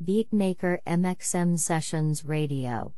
Beatmaker MXM Sessions Radio.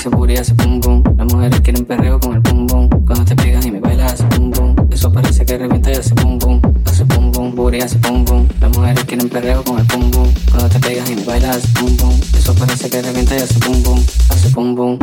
seguridad hace pum pum. Las mujeres quieren perreo con el pum pum. Cuando te pegas y me bailas pum pum. Eso parece que revienta y hace pum pum. Hace pum pum, booty hace pum pum. Las mujeres quieren perreo con el pum pum. Cuando te pegas y me bailas hace pum pum. Eso parece que revienta y hace pum pum. Hace pum pum.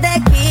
Siempre te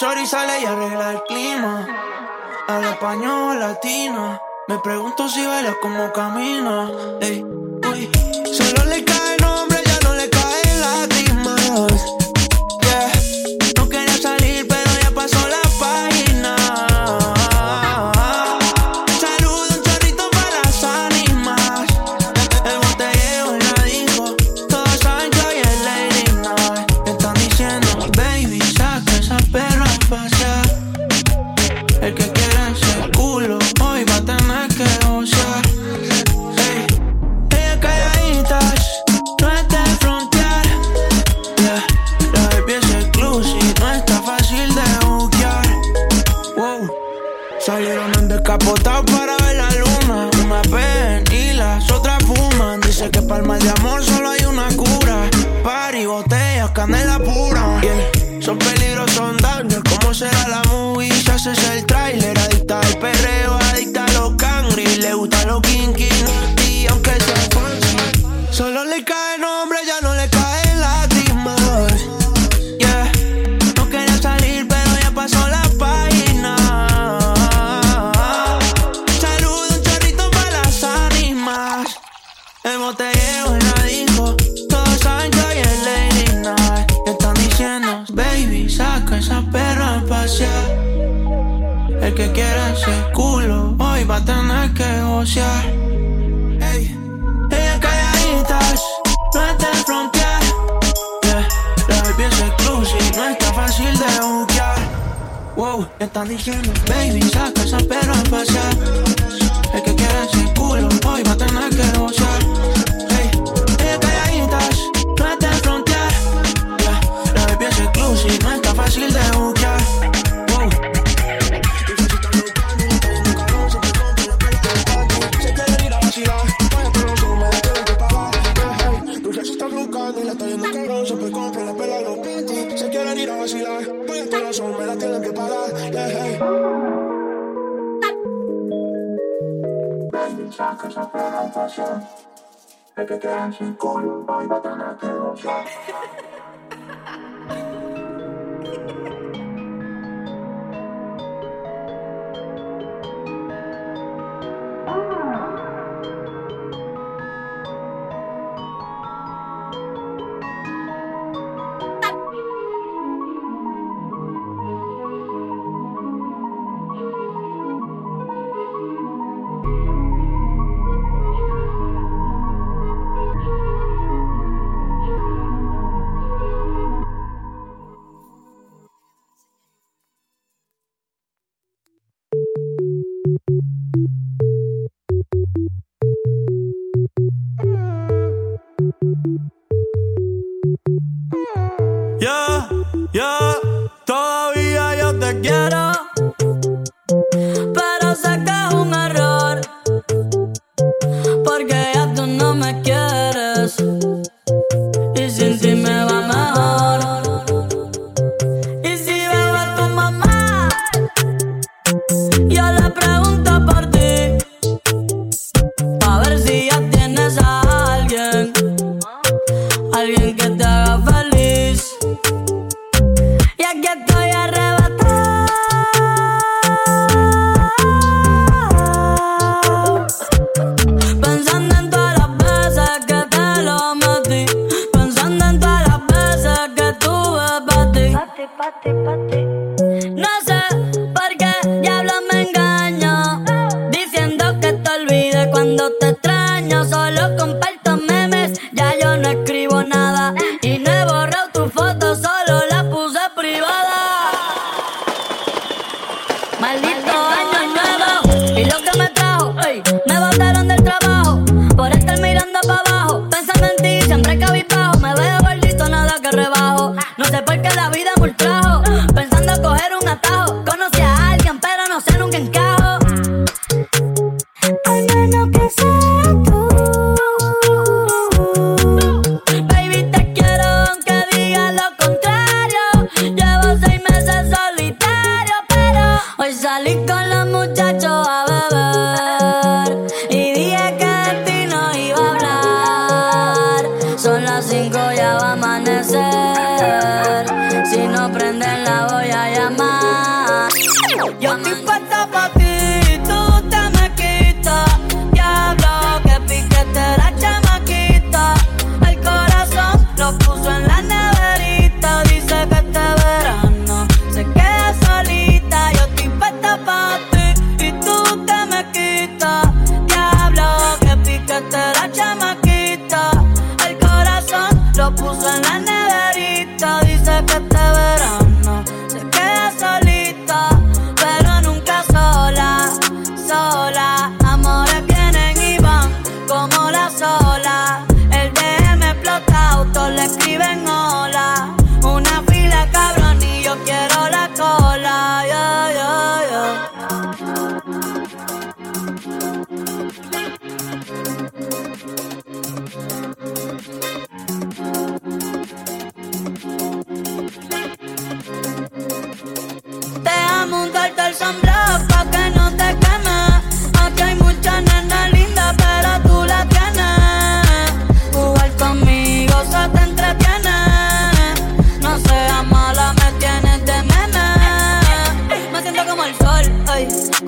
chori sale y arregla el clima. Al español latina. Me pregunto si baila como camina. Ey.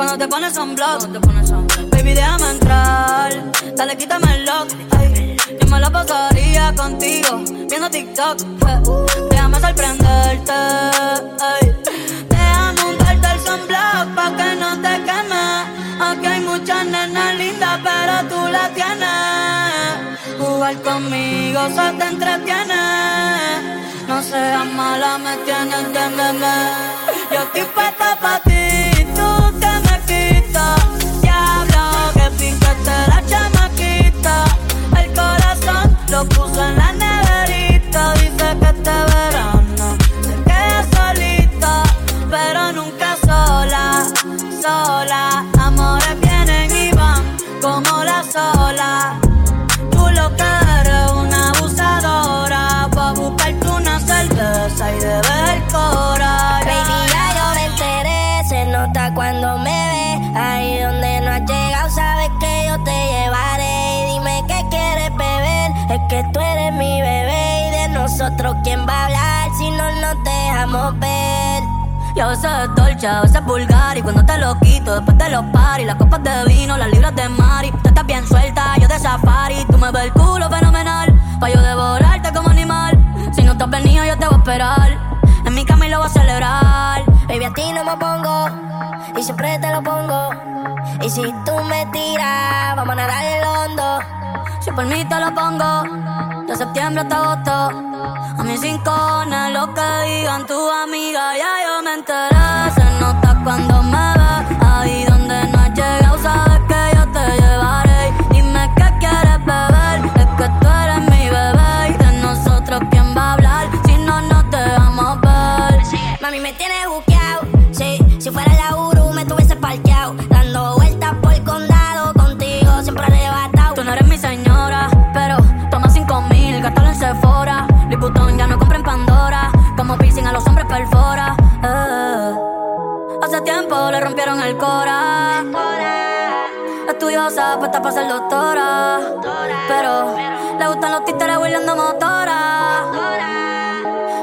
Cuando te pones un blog, baby, déjame entrar. Dale, quítame el lock. Yo me la pasaría contigo, viendo TikTok. Déjame sorprenderte. Ay. Déjame untarte el sunblock pa' que no te queme. Aquí hay muchas nenas lindas, pero tú la tienes. Jugar conmigo se te entretiene. No seas mala, me tienes de meme. Yo estoy puesta pa' ti, 不算烂 nosotros, ¿quién va a hablar si no nos dejamos ver? Y a veces es dolce, a veces es vulgar Y cuando te lo quito, después de los paris Las copas de vino, las libras de mari Tú estás bien suelta, yo de safari Tú me ves el culo fenomenal Pa' yo devorarte como animal Si no te has venido, yo te voy a esperar En mi cama lo voy a celebrar Baby, a ti no me pongo, y siempre te lo pongo. Y si tú me tiras, vamos a nadar el hondo. Si por mí te lo pongo De septiembre hasta agosto A mis rincones, lo que digan tu amiga Ya yo me enteré. Se nota cuando me ves Ahí donde Puesta para ser doctora. Pero le gustan los títeres huirleando motora.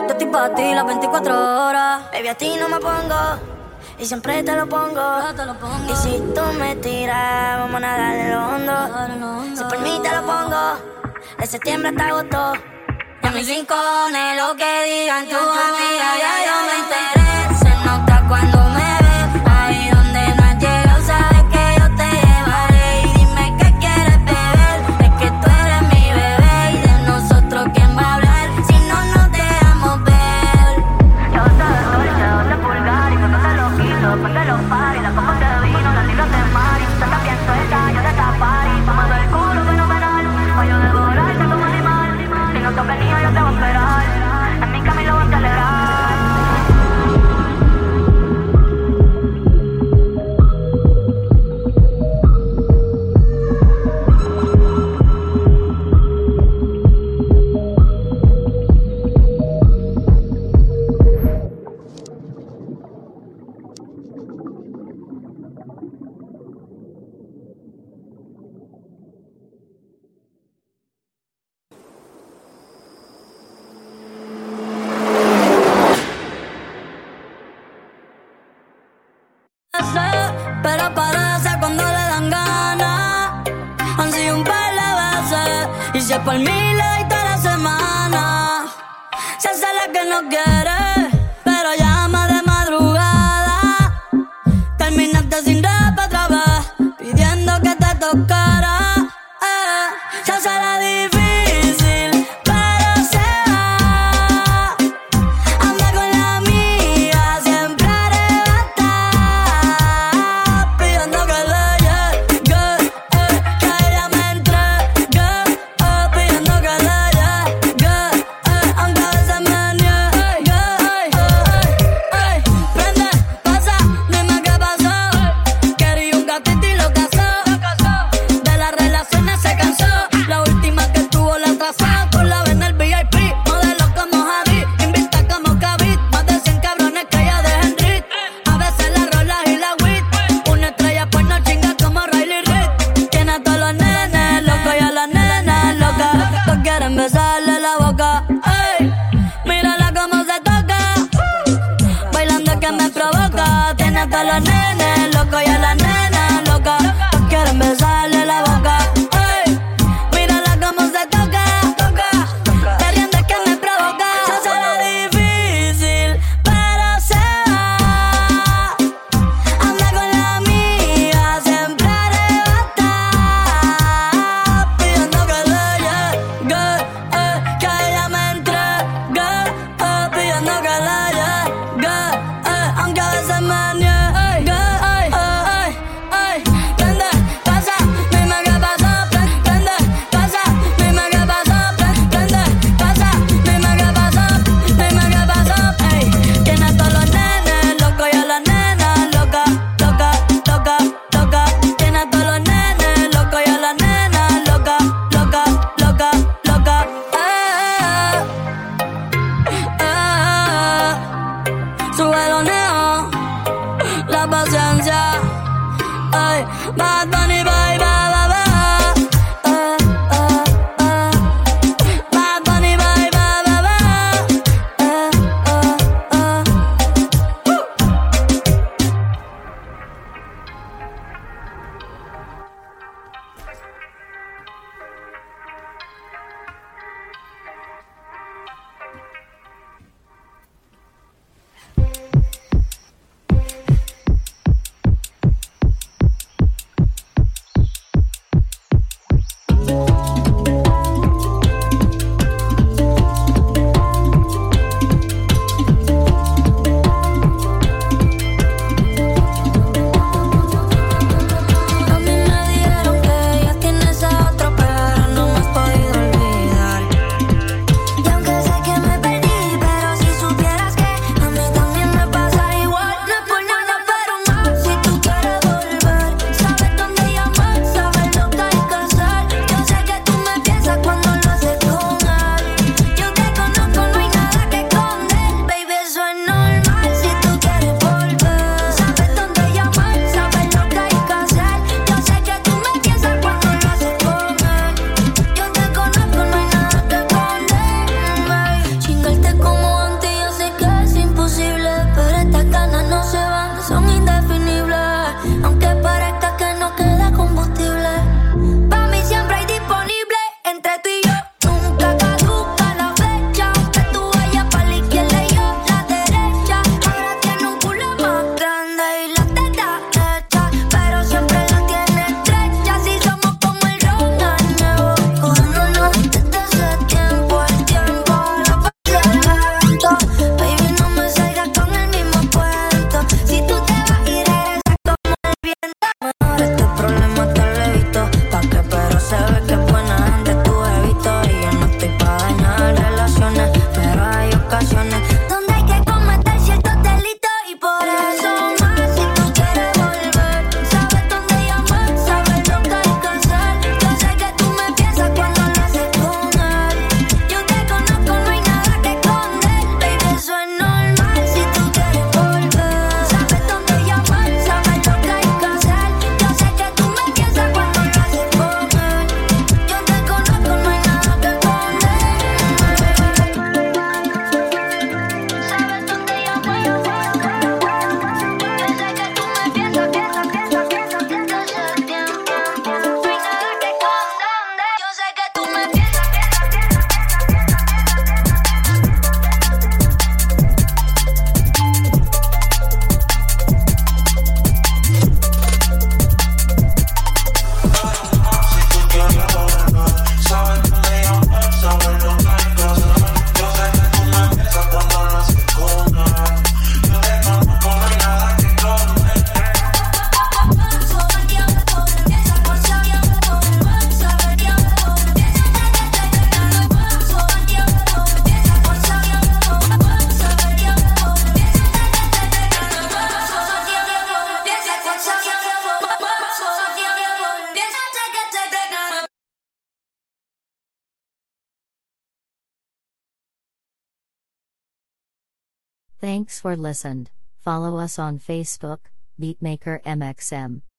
Yo estoy para ti las 24 horas. Baby, a ti no me pongo. Y siempre te lo pongo. Y si tú me tiras, vamos a nadar en lo hondo. Si por mí te lo pongo. De septiembre hasta agosto. Y a mis rincones, lo que digan tu amiga, ya yo me enteré. Por le doy toda la semana. Se hace la que no quiere, For listened. Follow us on Facebook, Beatmaker MXM.